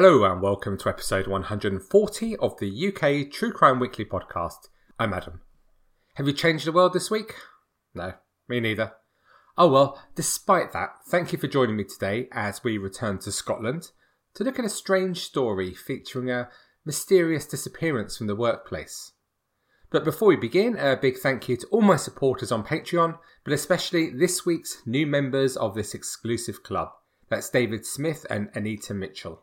Hello and welcome to episode 140 of the UK True Crime Weekly podcast. I'm Adam. Have you changed the world this week? No, me neither. Oh well, despite that, thank you for joining me today as we return to Scotland to look at a strange story featuring a mysterious disappearance from the workplace. But before we begin, a big thank you to all my supporters on Patreon, but especially this week's new members of this exclusive club. That's David Smith and Anita Mitchell.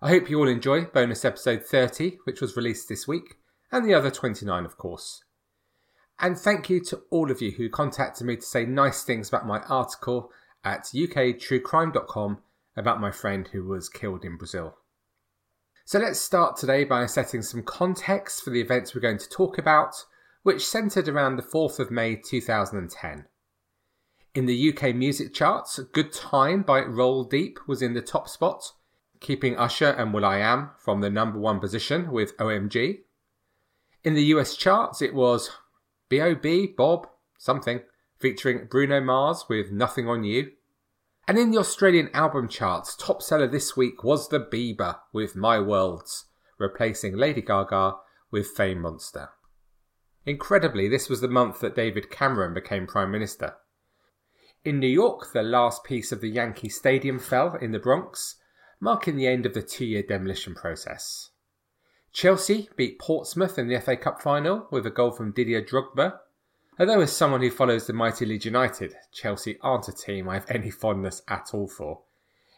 I hope you all enjoy bonus episode 30, which was released this week, and the other 29, of course. And thank you to all of you who contacted me to say nice things about my article at uktruecrime.com about my friend who was killed in Brazil. So let's start today by setting some context for the events we're going to talk about, which centred around the 4th of May 2010. In the UK music charts, Good Time by Roll Deep was in the top spot, keeping Usher and will.i.am from the number one position with OMG. In the US charts, it was B.O.B. Bob something featuring Bruno Mars with Nothing on You. And in the Australian album charts, top seller this week was The Bieber with My Worlds, replacing Lady Gaga with Fame Monster. Incredibly, this was the month that David Cameron became Prime Minister. In New York, the last piece of the Yankee Stadium fell in the Bronx, marking the end of the two year demolition process. Chelsea beat Portsmouth in the FA Cup final with a goal from Didier Drogba. Although, as someone who follows the mighty Leeds United, Chelsea aren't a team I have any fondness at all for.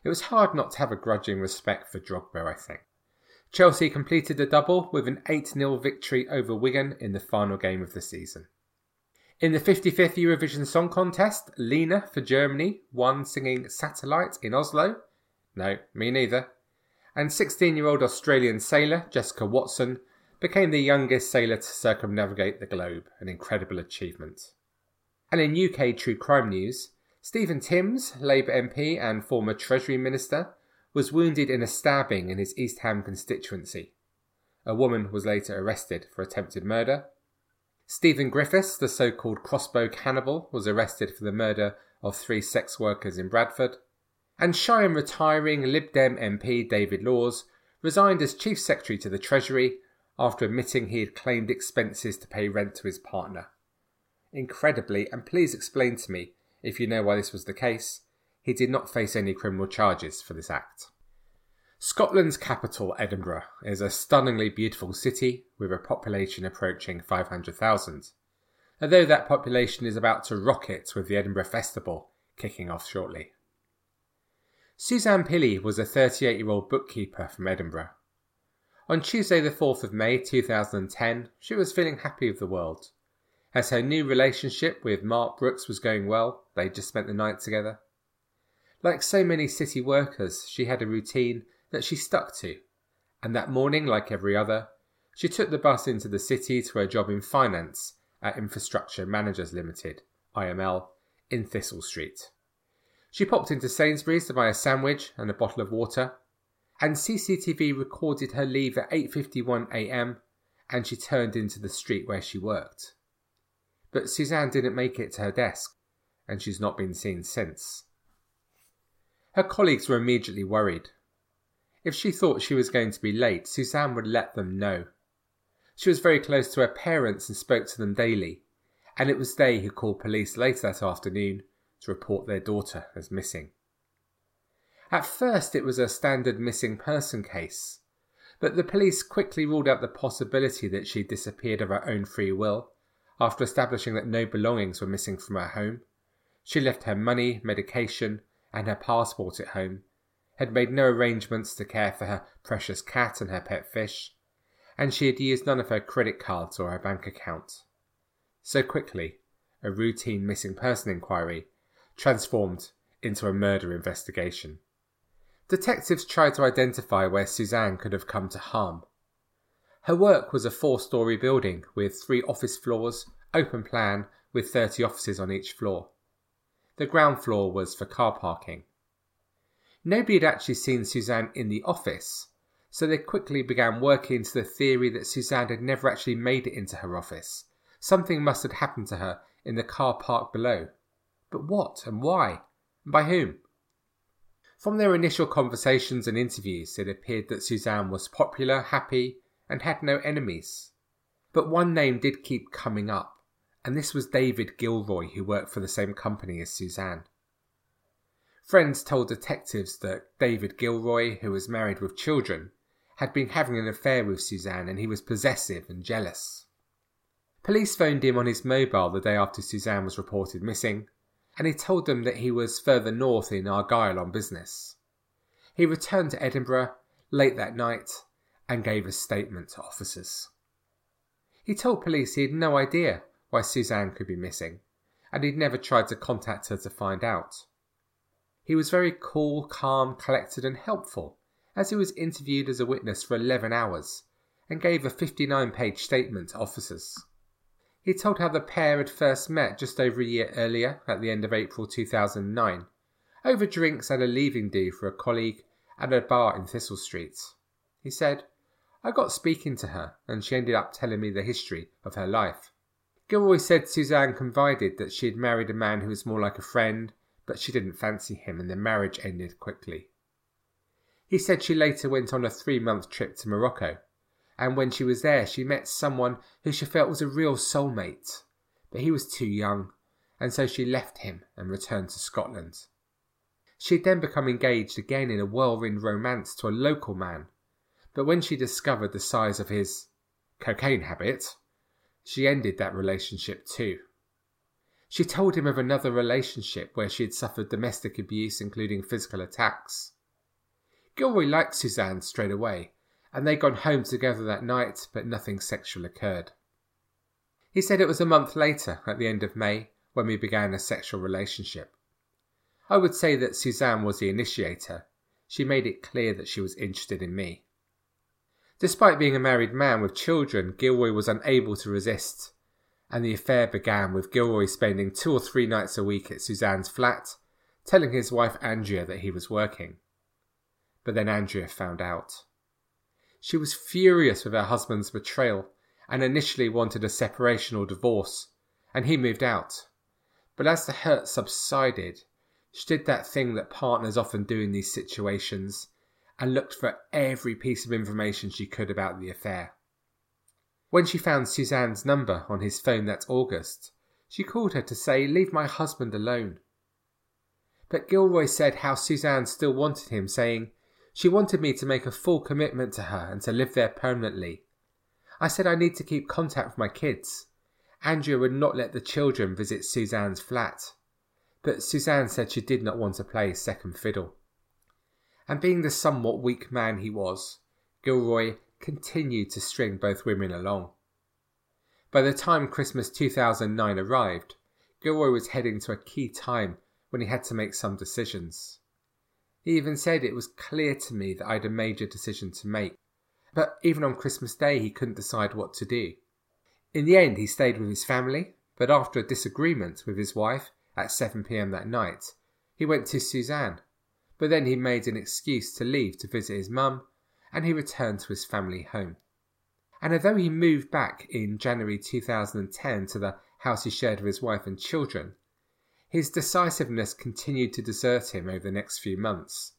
It was hard not to have a grudging respect for Drogba, I think. Chelsea completed the double with an 8 0 victory over Wigan in the final game of the season. In the 55th Eurovision Song Contest, Lena for Germany won singing Satellite in Oslo. No, me neither. And 16 year old Australian sailor Jessica Watson became the youngest sailor to circumnavigate the globe, an incredible achievement. And in UK true crime news, Stephen Timms, Labour MP and former Treasury Minister, was wounded in a stabbing in his East Ham constituency. A woman was later arrested for attempted murder. Stephen Griffiths, the so called crossbow cannibal, was arrested for the murder of three sex workers in Bradford and shy and retiring Lib Dem MP David Laws resigned as Chief Secretary to the Treasury after admitting he had claimed expenses to pay rent to his partner. Incredibly, and please explain to me if you know why this was the case, he did not face any criminal charges for this act. Scotland's capital, Edinburgh, is a stunningly beautiful city with a population approaching 500,000, although that population is about to rocket with the Edinburgh Festival kicking off shortly. Suzanne Pilley was a 38 year old bookkeeper from Edinburgh. On Tuesday, the 4th of May 2010, she was feeling happy with the world. As her new relationship with Mark Brooks was going well, they just spent the night together. Like so many city workers, she had a routine that she stuck to, and that morning, like every other, she took the bus into the city to her job in finance at Infrastructure Managers Limited, IML, in Thistle Street. She popped into Sainsbury's to buy a sandwich and a bottle of water, and CCTV recorded her leave at 8:51 a.m. and she turned into the street where she worked. But Suzanne didn't make it to her desk, and she's not been seen since. Her colleagues were immediately worried. If she thought she was going to be late, Suzanne would let them know. She was very close to her parents and spoke to them daily, and it was they who called police later that afternoon to report their daughter as missing. At first, it was a standard missing person case, but the police quickly ruled out the possibility that she disappeared of her own free will after establishing that no belongings were missing from her home. She left her money, medication, and her passport at home, had made no arrangements to care for her precious cat and her pet fish, and she had used none of her credit cards or her bank account. So quickly, a routine missing person inquiry transformed into a murder investigation. Detectives tried to identify where Suzanne could have come to harm. Her work was a four story building with three office floors, open plan, with 30 offices on each floor. The ground floor was for car parking. Nobody had actually seen Suzanne in the office, so they quickly began working into the theory that Suzanne had never actually made it into her office. Something must have happened to her in the car park below. But what and why? And by whom? From their initial conversations and interviews, it appeared that Suzanne was popular, happy, and had no enemies. But one name did keep coming up, and this was David Gilroy, who worked for the same company as Suzanne. Friends told detectives that David Gilroy, who was married with children, had been having an affair with Suzanne and he was possessive and jealous. Police phoned him on his mobile the day after Suzanne was reported missing, and he told them that he was further north in Argyll on business. He returned to Edinburgh late that night and gave a statement to officers. He told police he had no idea why Suzanne could be missing, and he'd never tried to contact her to find out. He was very cool, calm, collected, and helpful as he was interviewed as a witness for 11 hours and gave a 59 page statement to officers. He told how the pair had first met just over a year earlier at the end of April 2009 over drinks at a leaving do for a colleague at a bar in Thistle Street. He said, I got speaking to her and she ended up telling me the history of her life. Gilroy said Suzanne confided that she had married a man who was more like a friend, but she didn't fancy him and the marriage ended quickly. He said she later went on a three month trip to Morocco, and when she was there, she met someone who she felt was a real soulmate. But he was too young, and so she left him and returned to Scotland. She had then become engaged again in a whirlwind romance to a local man, but when she discovered the size of his cocaine habit, she ended that relationship too. She told him of another relationship where she had suffered domestic abuse, including physical attacks. Gilroy liked Suzanne straight away, and they'd gone home together that night, but nothing sexual occurred. He said it was a month later, at the end of May, when we began a sexual relationship. I would say that Suzanne was the initiator. She made it clear that she was interested in me. Despite being a married man with children, Gilroy was unable to resist, and the affair began with Gilroy spending two or three nights a week at Suzanne's flat, telling his wife Andrea that he was working but then Andrea found out. She was furious with her husband's betrayal and initially wanted a separation or divorce, and he moved out. But as the hurt subsided, she did that thing that partners often do in these situations and looked for every piece of information she could about the affair. When she found Suzanne's number on his phone that August, she called her to say, Leave my husband alone. But Gilroy said how Suzanne still wanted him, saying, she wanted me to make a full commitment to her and to live there permanently. I said I need to keep contact with my kids. Andrea would not let the children visit Suzanne's flat, but Suzanne said she did not want to play second fiddle. And being the somewhat weak man he was, Gilroy continued to string both women along. By the time Christmas 2009 arrived, Gilroy was heading to a key time when he had to make some decisions. He even said it was clear to me that I had a major decision to make. But even on Christmas Day, he couldn't decide what to do. In the end, he stayed with his family, but after a disagreement with his wife at 7 pm that night, he went to Suzanne. But then he made an excuse to leave to visit his mum, and he returned to his family home. And although he moved back in January 2010 to the house he shared with his wife and children, his decisiveness continued to desert him over the next few months,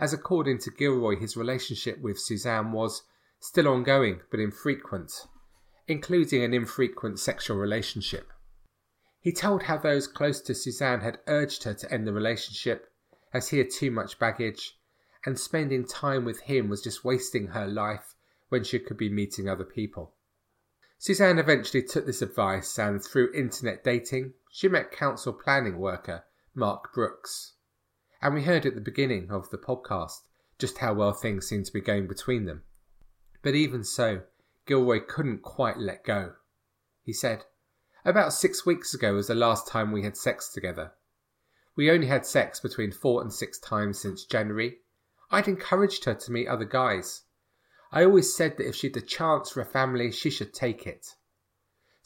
as according to Gilroy, his relationship with Suzanne was still ongoing but infrequent, including an infrequent sexual relationship. He told how those close to Suzanne had urged her to end the relationship as he had too much baggage, and spending time with him was just wasting her life when she could be meeting other people. Suzanne eventually took this advice and, through internet dating, she met council planning worker Mark Brooks. And we heard at the beginning of the podcast just how well things seemed to be going between them. But even so, Gilroy couldn't quite let go. He said, About six weeks ago was the last time we had sex together. We only had sex between four and six times since January. I'd encouraged her to meet other guys. I always said that if she'd the chance for a family, she should take it.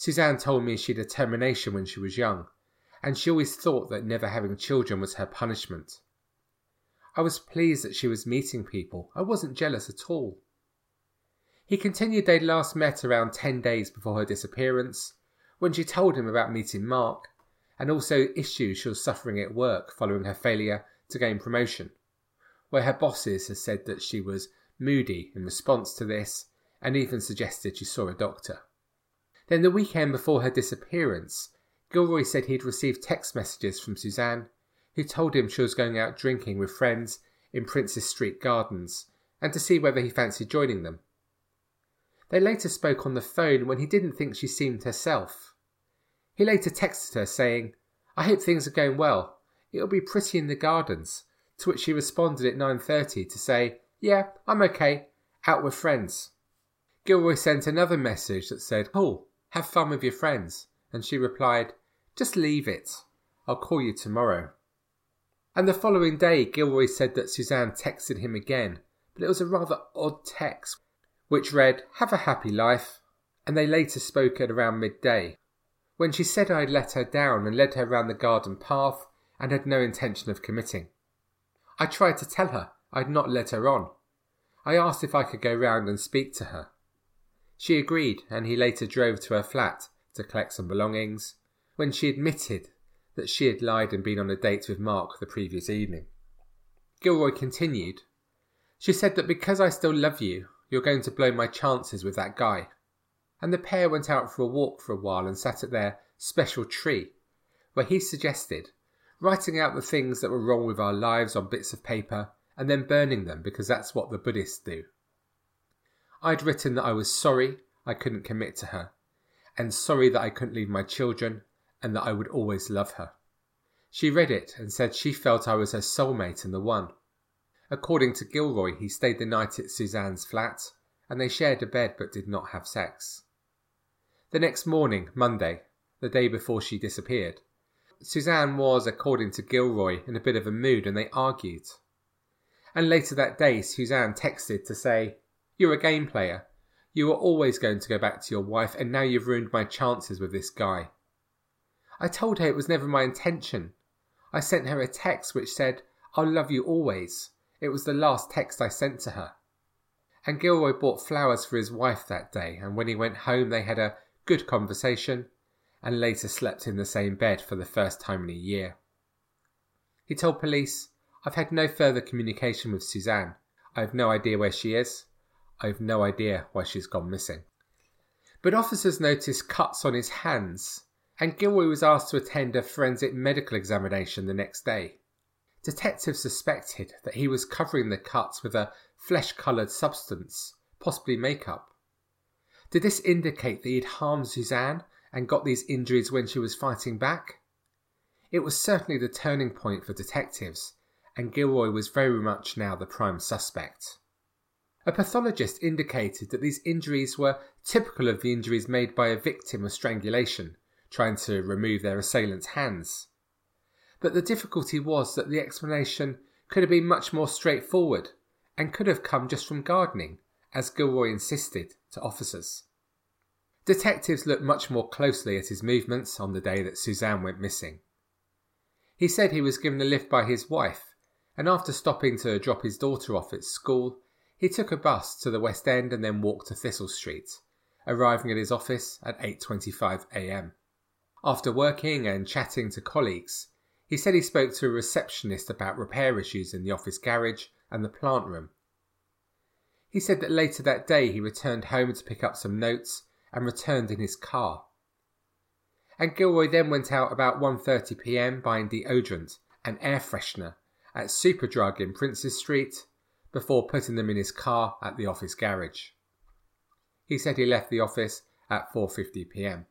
Suzanne told me she had a termination when she was young, and she always thought that never having children was her punishment. I was pleased that she was meeting people. I wasn't jealous at all. He continued they'd last met around 10 days before her disappearance, when she told him about meeting Mark, and also issues she was suffering at work following her failure to gain promotion. where her bosses had said that she was moody in response to this and even suggested she saw a doctor. Then, the weekend before her disappearance, Gilroy said he'd received text messages from Suzanne, who told him she was going out drinking with friends in Princes Street Gardens and to see whether he fancied joining them. They later spoke on the phone when he didn't think she seemed herself. He later texted her saying, I hope things are going well. It'll be pretty in the gardens. To which she responded at 9.30 to say, Yeah, I'm okay. Out with friends. Gilroy sent another message that said, Cool, have fun with your friends. And she replied, Just leave it. I'll call you tomorrow. And the following day, Gilroy said that Suzanne texted him again, but it was a rather odd text, which read, Have a happy life. And they later spoke at around midday, when she said I had let her down and led her round the garden path and had no intention of committing. I tried to tell her I had not led her on. I asked if I could go round and speak to her. She agreed, and he later drove to her flat to collect some belongings, when she admitted that she had lied and been on a date with Mark the previous evening. Gilroy continued, She said that because I still love you, you're going to blow my chances with that guy. And the pair went out for a walk for a while and sat at their special tree, where he suggested writing out the things that were wrong with our lives on bits of paper and then burning them because that's what the Buddhists do. I'd written that I was sorry I couldn't commit to her, and sorry that I couldn't leave my children, and that I would always love her. She read it and said she felt I was her soulmate and the one. According to Gilroy, he stayed the night at Suzanne's flat, and they shared a bed but did not have sex. The next morning, Monday, the day before she disappeared, Suzanne was, according to Gilroy, in a bit of a mood and they argued. And later that day, Suzanne texted to say, You're a game player. You were always going to go back to your wife, and now you've ruined my chances with this guy. I told her it was never my intention. I sent her a text which said, I'll love you always. It was the last text I sent to her. And Gilroy bought flowers for his wife that day, and when he went home, they had a good conversation and later slept in the same bed for the first time in a year. He told police, I've had no further communication with Suzanne. I have no idea where she is. I have no idea why she's gone missing. But officers noticed cuts on his hands, and Gilroy was asked to attend a forensic medical examination the next day. Detectives suspected that he was covering the cuts with a flesh coloured substance, possibly makeup. Did this indicate that he had harmed Suzanne and got these injuries when she was fighting back? It was certainly the turning point for detectives, and Gilroy was very much now the prime suspect. A pathologist indicated that these injuries were typical of the injuries made by a victim of strangulation, trying to remove their assailant's hands. But the difficulty was that the explanation could have been much more straightforward and could have come just from gardening, as Gilroy insisted to officers. Detectives looked much more closely at his movements on the day that Suzanne went missing. He said he was given a lift by his wife, and after stopping to drop his daughter off at school, he took a bus to the West End and then walked to Thistle Street, arriving at his office at 8:25 a.m. After working and chatting to colleagues, he said he spoke to a receptionist about repair issues in the office garage and the plant room. He said that later that day he returned home to pick up some notes and returned in his car. And Gilroy then went out about 1:30 p.m. buying deodorant and air freshener at Superdrug in Princes Street before putting them in his car at the office garage. He said he left the office at 4:50 p.m.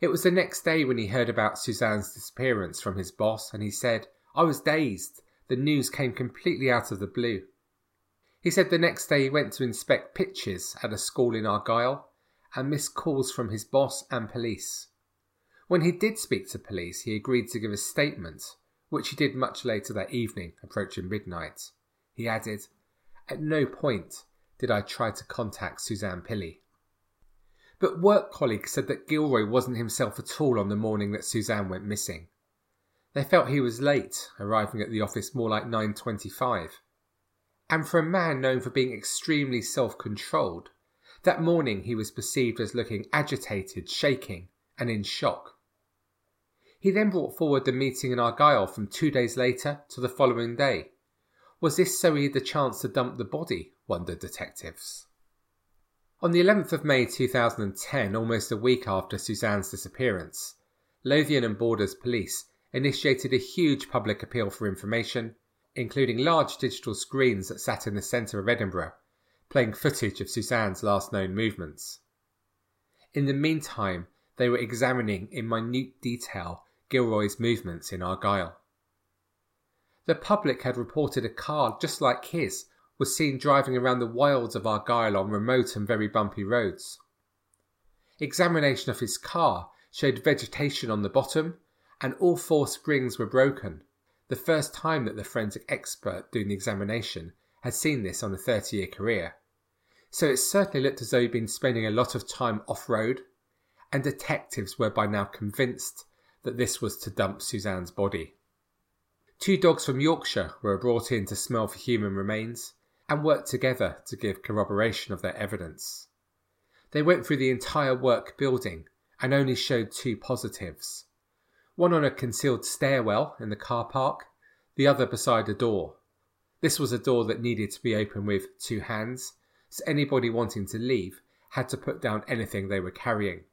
It was the next day when he heard about Suzanne's disappearance from his boss and he said, "I was dazed. The news came completely out of the blue." He said the next day he went to inspect pitches at a school in Argyll and missed calls from his boss and police. When he did speak to police, he agreed to give a statement, which he did much later that evening, approaching midnight. He added, At no point did I try to contact Suzanne Pilley. But work colleagues said that Gilroy wasn't himself at all on the morning that Suzanne went missing. They felt he was late, arriving at the office more like 9.25. And for a man known for being extremely self-controlled, that morning he was perceived as looking agitated, shaking, and in shock. He then brought forward the meeting in Argyll from two days later to the following day, Was this so he had the chance to dump the body? wondered detectives. On the 11th of May 2010, almost a week after Suzanne's disappearance, Lothian and Borders Police initiated a huge public appeal for information, including large digital screens that sat in the centre of Edinburgh, playing footage of Suzanne's last known movements. In the meantime, they were examining in minute detail Gilroy's movements in Argyll. The public had reported a car just like his was seen driving around the wilds of Argyll on remote and very bumpy roads. Examination of his car showed vegetation on the bottom, and all four springs were broken, the first time that the forensic expert doing the examination had seen this on a 30 year career. So it certainly looked as though he'd been spending a lot of time off road, and detectives were by now convinced that this was to dump Suzanne's body. Two dogs from Yorkshire were brought in to smell for human remains and worked together to give corroboration of their evidence. They went through the entire work building and only showed two positives one on a concealed stairwell in the car park, the other beside a door. This was a door that needed to be opened with two hands, so anybody wanting to leave had to put down anything they were carrying.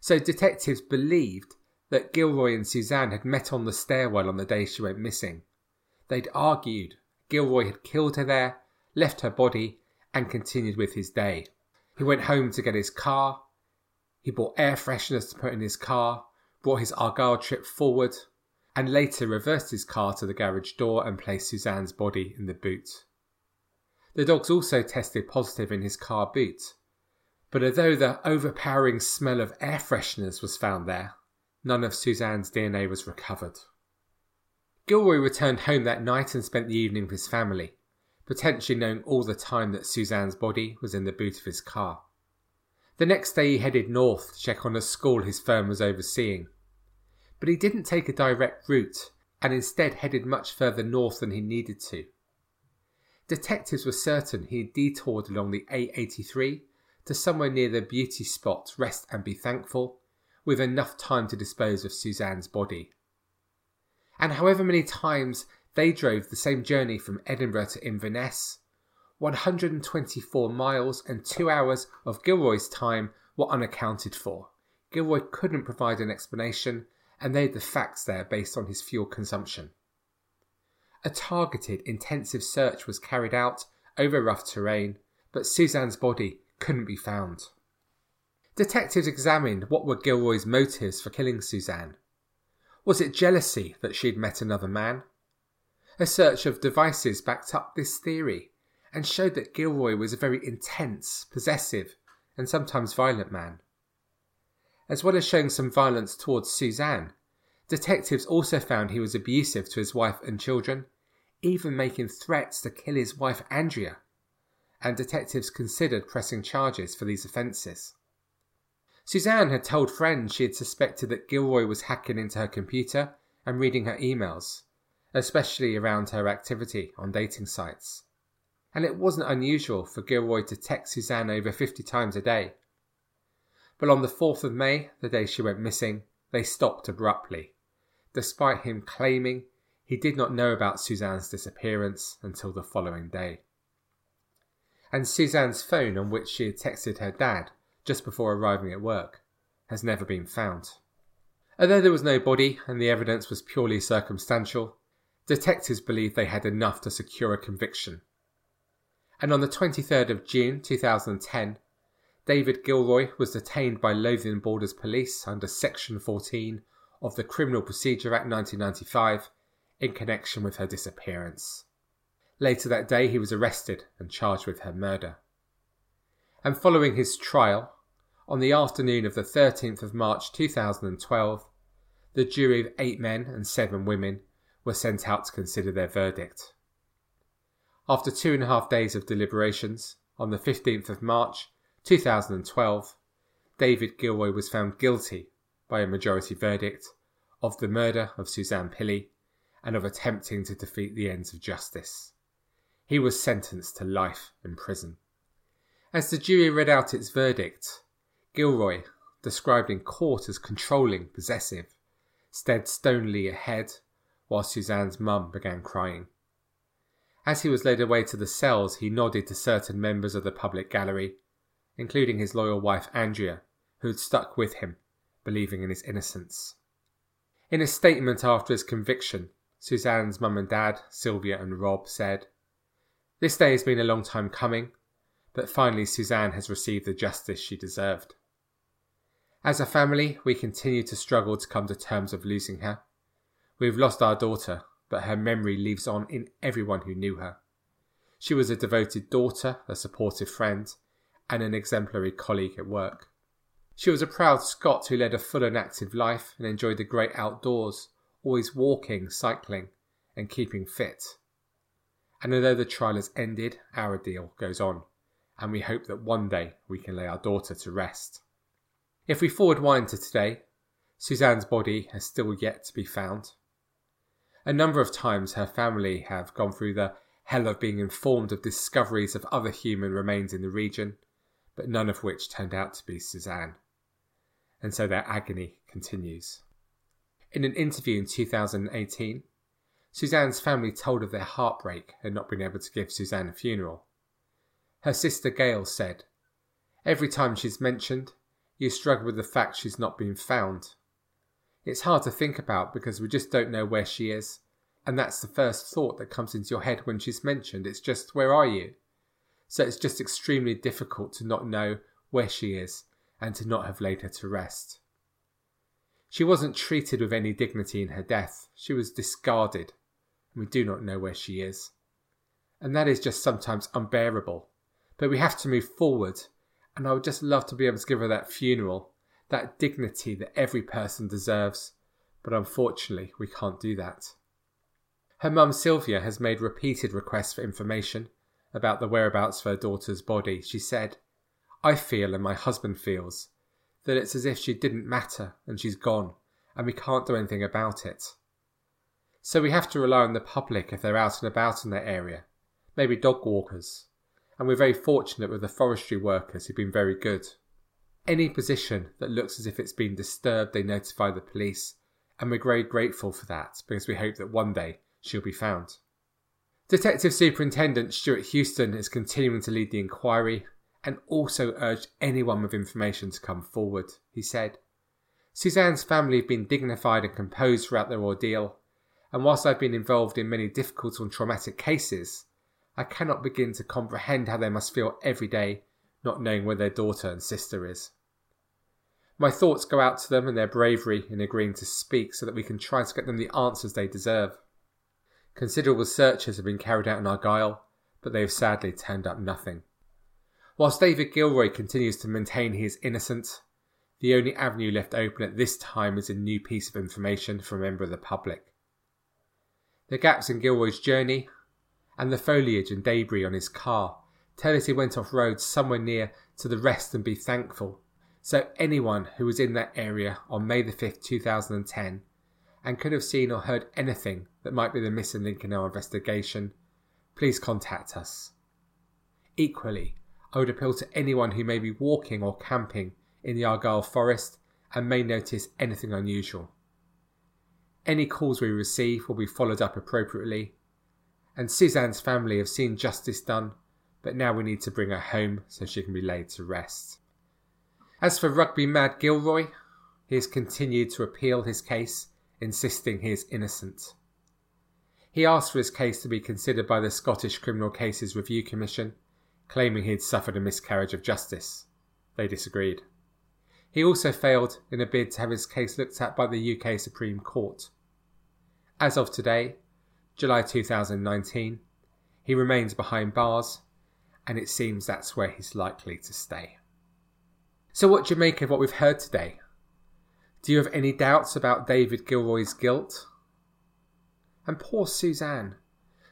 So detectives believed that Gilroy and Suzanne had met on the stairwell on the day she went missing. They'd argued Gilroy had killed her there, left her body, and continued with his day. He went home to get his car. He bought air fresheners to put in his car, brought his Argyll trip forward, and later reversed his car to the garage door and placed Suzanne's body in the boot. The dogs also tested positive in his car boot, but although the overpowering smell of air fresheners was found there, none of Suzanne's DNA was recovered. Gilroy returned home that night and spent the evening with his family, potentially knowing all the time that Suzanne's body was in the boot of his car. The next day he headed north to check on a school his firm was overseeing. But he didn't take a direct route and instead headed much further north than he needed to. Detectives were certain he had detoured along the A83 to somewhere near the beauty spot Rest and Be Thankful, with enough time to dispose of Suzanne's body. And however many times they drove the same journey from Edinburgh to Inverness, 124 miles and two hours of Gilroy's time were unaccounted for. Gilroy couldn't provide an explanation and laid the facts there based on his fuel consumption. A targeted, intensive search was carried out over rough terrain, but Suzanne's body couldn't be found. Detectives examined what were Gilroy's motives for killing Suzanne. Was it jealousy that she'd met another man? A search of devices backed up this theory and showed that Gilroy was a very intense, possessive, and sometimes violent man. As well as showing some violence towards Suzanne, detectives also found he was abusive to his wife and children, even making threats to kill his wife Andrea, and detectives considered pressing charges for these offences. Suzanne had told friends she had suspected that Gilroy was hacking into her computer and reading her emails, especially around her activity on dating sites. And it wasn't unusual for Gilroy to text Suzanne over 50 times a day. But on the 4th of May, the day she went missing, they stopped abruptly, despite him claiming he did not know about Suzanne's disappearance until the following day. And Suzanne's phone on which she had texted her dad just before arriving at work, has never been found. Although there was no body and the evidence was purely circumstantial, detectives believed they had enough to secure a conviction. And on the 23rd of June 2010, David Gilroy was detained by Lothian Borders Police under Section 14 of the Criminal Procedure Act 1995 in connection with her disappearance. Later that day, he was arrested and charged with her murder. And following his trial, on the afternoon of the 13th of March 2012, the jury of eight men and seven women were sent out to consider their verdict. After two and a half days of deliberations, on the 15th of March 2012, David Gilroy was found guilty by a majority verdict of the murder of Suzanne Pilley and of attempting to defeat the ends of justice. He was sentenced to life in prison. As the jury read out its verdict, Gilroy, described in court as controlling, possessive, stared stonily ahead while Suzanne's mum began crying. As he was led away to the cells, he nodded to certain members of the public gallery, including his loyal wife Andrea, who had stuck with him, believing in his innocence. In a statement after his conviction, Suzanne's mum and dad, Sylvia and Rob, said, This day has been a long time coming, but finally Suzanne has received the justice she deserved. As a family, we continue to struggle to come to terms of losing her. We've lost our daughter, but her memory lives on in everyone who knew her. She was a devoted daughter, a supportive friend, and an exemplary colleague at work. She was a proud Scot who led a full and active life and enjoyed the great outdoors, always walking, cycling, and keeping fit. And although the trial has ended, our deal goes on, and we hope that one day we can lay our daughter to rest. If we forward wind to today, Suzanne's body has still yet to be found. A number of times her family have gone through the hell of being informed of discoveries of other human remains in the region, but none of which turned out to be Suzanne. And so their agony continues. In an interview in 2018, Suzanne's family told of their heartbreak at not being able to give Suzanne a funeral. Her sister Gail said, Every time she's mentioned, you struggle with the fact she's not been found. It's hard to think about because we just don't know where she is, and that's the first thought that comes into your head when she's mentioned. It's just, where are you? So it's just extremely difficult to not know where she is and to not have laid her to rest. She wasn't treated with any dignity in her death. She was discarded, and we do not know where she is. And that is just sometimes unbearable. But we have to move forward, and I would just love to be able to give her that funeral, that dignity that every person deserves. But unfortunately, we can't do that. Her mum Sylvia has made repeated requests for information about the whereabouts of her daughter's body. She said, I feel and my husband feels that it's as if she didn't matter and she's gone, and we can't do anything about it. So we have to rely on the public if they're out and about in that area, maybe dog walkers, and we're very fortunate with the forestry workers who've been very good. Any position that looks as if it's been disturbed, they notify the police, and we're very grateful for that because we hope that one day she'll be found. Detective Superintendent Stuart Houston is continuing to lead the inquiry and also urged anyone with information to come forward. He said, Suzanne's family have been dignified and composed throughout their ordeal, and whilst I've been involved in many difficult and traumatic cases, I cannot begin to comprehend how they must feel every day not knowing where their daughter and sister is. My thoughts go out to them and their bravery in agreeing to speak so that we can try to get them the answers they deserve. Considerable searches have been carried out in Argyll, but they have sadly turned up nothing. Whilst David Gilroy continues to maintain he is innocent, the only avenue left open at this time is a new piece of information from a member of the public. The gaps in Gilroy's journey and the foliage and debris on his car tell us he went off road somewhere near to the rest and be thankful. So anyone who was in that area on May the 5th, 2010 and could have seen or heard anything that might be the missing link in our investigation, please contact us. Equally, I would appeal to anyone who may be walking or camping in the Argyll forest and may notice anything unusual. Any calls we receive will be followed up appropriately, and Suzanne's family have seen justice done, but now we need to bring her home so she can be laid to rest. As for rugby mad Gilroy, he has continued to appeal his case, insisting he is innocent. He asked for his case to be considered by the Scottish Criminal Cases Review Commission claiming he had suffered a miscarriage of justice. They disagreed. He also failed in a bid to have his case looked at by the UK Supreme Court. As of today, July 2019, he remains behind bars, and it seems that's where he's likely to stay. So, what do you make of what we've heard today? Do you have any doubts about David Gilroy's guilt? And poor Suzanne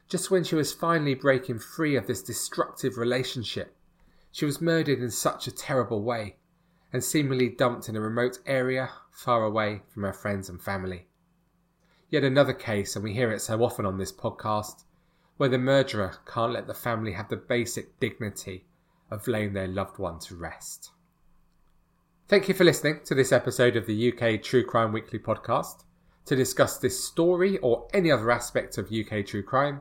just when she was finally breaking free of this destructive relationship. She was murdered in such a terrible way and seemingly dumped in a remote area far away from her friends and family. Yet another case, and we hear it so often on this podcast, where the murderer can't let the family have the basic dignity of laying their loved one to rest. Thank you for listening to this episode of the UK True Crime Weekly podcast. To discuss this story or any other aspect of UK true crime,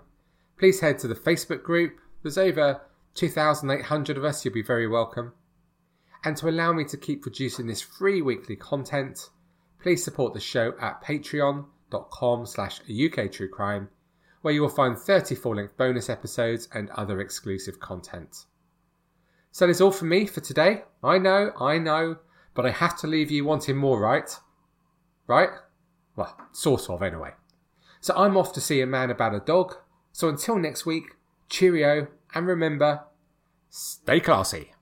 please head to the Facebook group. There's over 2,800 of us. You'll be very welcome. And to allow me to keep producing this free weekly content, please support the show at patreon.com slash uktruecrime, where you will find 30 full-length bonus episodes and other exclusive content. So that's all from me for today. I know, I know, but I have to leave you wanting more, right? Right? Well, sort of, anyway. So I'm off to see a man about a dog. So until next week, cheerio, and remember, stay classy.